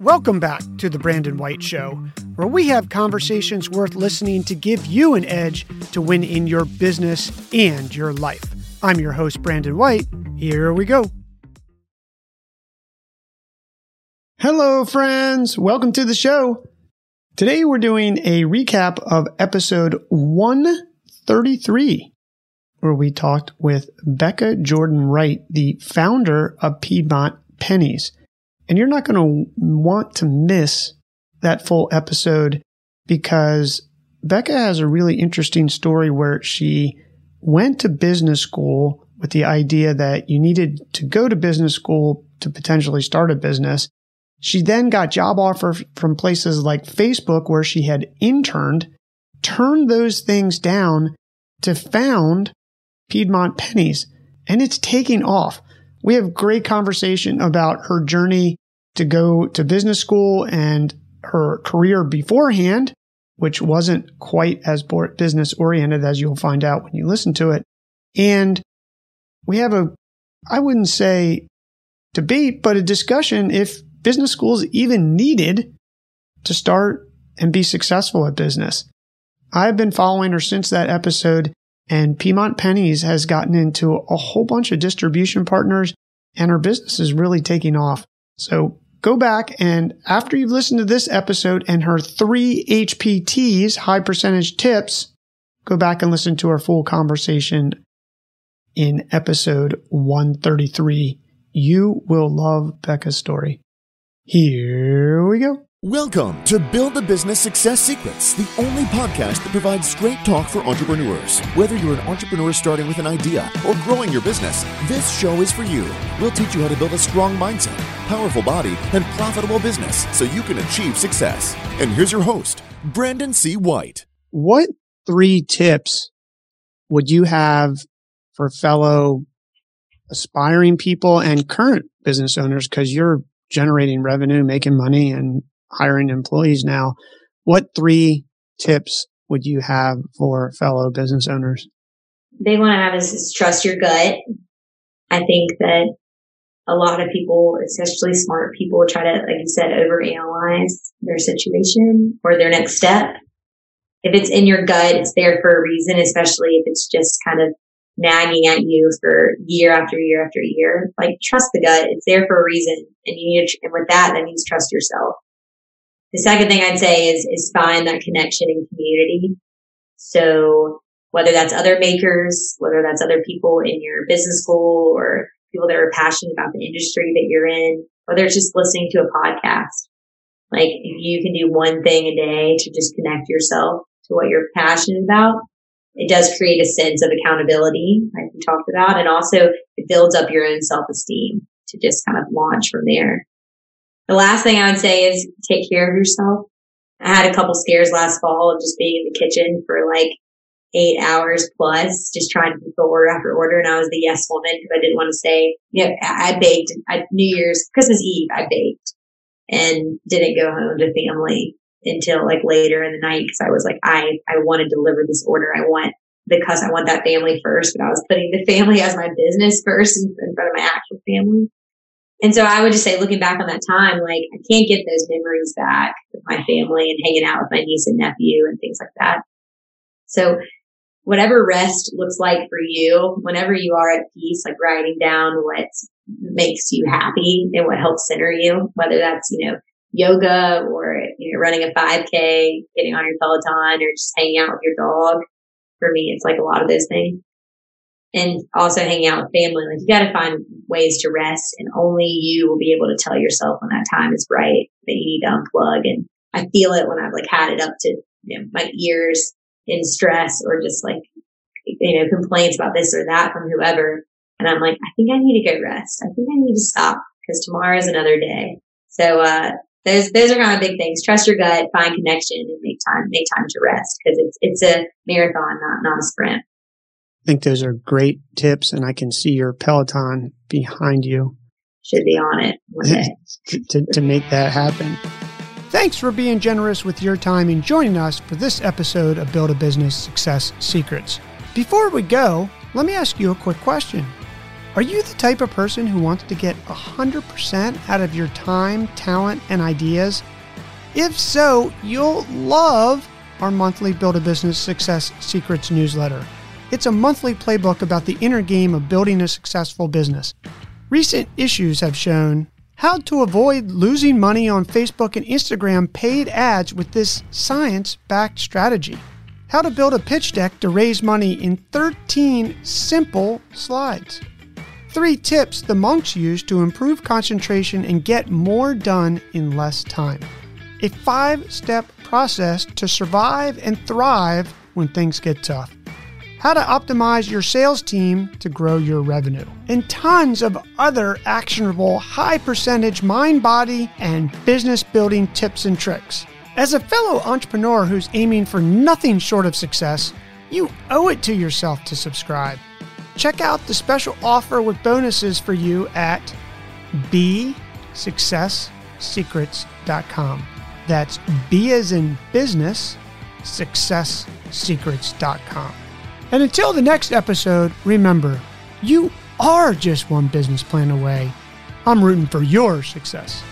Welcome back to The Brandon White Show, where we have conversations worth listening to give you an edge to win in your business and your life. I'm your host, Brandon White. Here we go. Hello, friends. Welcome to the show. Today we're doing a recap of episode 133, where we talked with Becca Jordan Wright, the founder of Piedmont Pennies. And you're not going to want to miss that full episode because Becca has a really interesting story where she went to business school with the idea that you needed to go to business school to potentially start a business. She then got job offers from places like Facebook where she had interned, turned those things down to found Piedmont Pennies, and it's taking off. We have great conversation about her journey to go to business school and her career beforehand, which wasn't quite as business oriented as you'll find out when you listen to it. And we have a, I wouldn't say debate, but a discussion if business schools even needed to start and be successful at business. I've been following her since that episode and Piedmont Pennies has gotten into a whole bunch of distribution partners and her business is really taking off. So go back and after you've listened to this episode and her three HPTs, high percentage tips, go back and listen to our full conversation in episode 133. You will love Becca's story. Here we go. Welcome to Build a Business Success Secrets, the only podcast that provides straight talk for entrepreneurs. Whether you're an entrepreneur starting with an idea or growing your business, this show is for you. We'll teach you how to build a strong mindset, powerful body, and profitable business so you can achieve success. And here's your host, Brandon C. White. What three tips would you have for fellow aspiring people and current business owners? Because you're generating revenue, making money, and hiring employees now. What three tips would you have for fellow business owners? Big one I have is, is trust your gut. I think that a lot of people, especially smart people, try to, like you said, overanalyze their situation or their next step. If it's in your gut, it's there for a reason, especially if it's just kind of nagging at you for year after year after year. Like trust the gut. It's there for a reason. And you need to, and with that, that means trust yourself. The second thing I'd say is, is find that connection and community. So whether that's other makers, whether that's other people in your business school or people that are passionate about the industry that you're in, whether it's just listening to a podcast. Like if you can do one thing a day to just connect yourself to what you're passionate about, it does create a sense of accountability, like we talked about. And also it builds up your own self esteem to just kind of launch from there. The last thing I would say is take care of yourself. I had a couple scares last fall of just being in the kitchen for like eight hours plus, just trying to fulfill order after order. And I was the yes woman because I didn't want to say, you know, I baked I, New Year's, Christmas Eve, I baked and didn't go home to family until like later in the night because I was like, I, I want to deliver this order. I want because I want that family first, but I was putting the family as my business first in front of my actual family. And so I would just say, looking back on that time, like I can't get those memories back with my family and hanging out with my niece and nephew and things like that. So whatever rest looks like for you, whenever you are at peace, like writing down what makes you happy and what helps center you, whether that's, you know, yoga or, you know, running a 5K, getting on your Peloton or just hanging out with your dog. For me, it's like a lot of those things and also hanging out with family. Like you got to find ways to rest and only you will be able to tell yourself when that time is right that you need to unplug. And I feel it when I've like had it up to you know, my ears in stress or just like, you know, complaints about this or that from whoever. And I'm like, I think I need to go rest. I think I need to stop because tomorrow is another day. So, uh, those, those are kind of big things. Trust your gut, find connection and make time, make time to rest because it's, it's a marathon, not, not a sprint. I think those are great tips, and I can see your Peloton behind you. Should be on it one day. to, to make that happen. Thanks for being generous with your time and joining us for this episode of Build a Business Success Secrets. Before we go, let me ask you a quick question. Are Are you the type of person who wants to get 100% out of your time, talent, and ideas? If so, you'll love our monthly Build a Business Success Secrets newsletter. It's a monthly playbook about the inner game of building a successful business. Recent issues have shown how to avoid losing money on Facebook and Instagram paid ads with this science backed strategy. How to build a pitch deck to raise money in 13 simple slides. Three tips the monks use to improve concentration and get more done in less time. A five step process to survive and thrive when things get tough. How to optimize your sales team to grow your revenue. And tons of other actionable, high percentage mind, body, and business building tips and tricks. As a fellow entrepreneur who's aiming for nothing short of success, you owe it to yourself to subscribe. Check out the special offer with bonuses for you at bsuccesssecrets.com. That's B as in business, successsecrets.com. And until the next episode, remember, you are just one business plan away. I'm rooting for your success.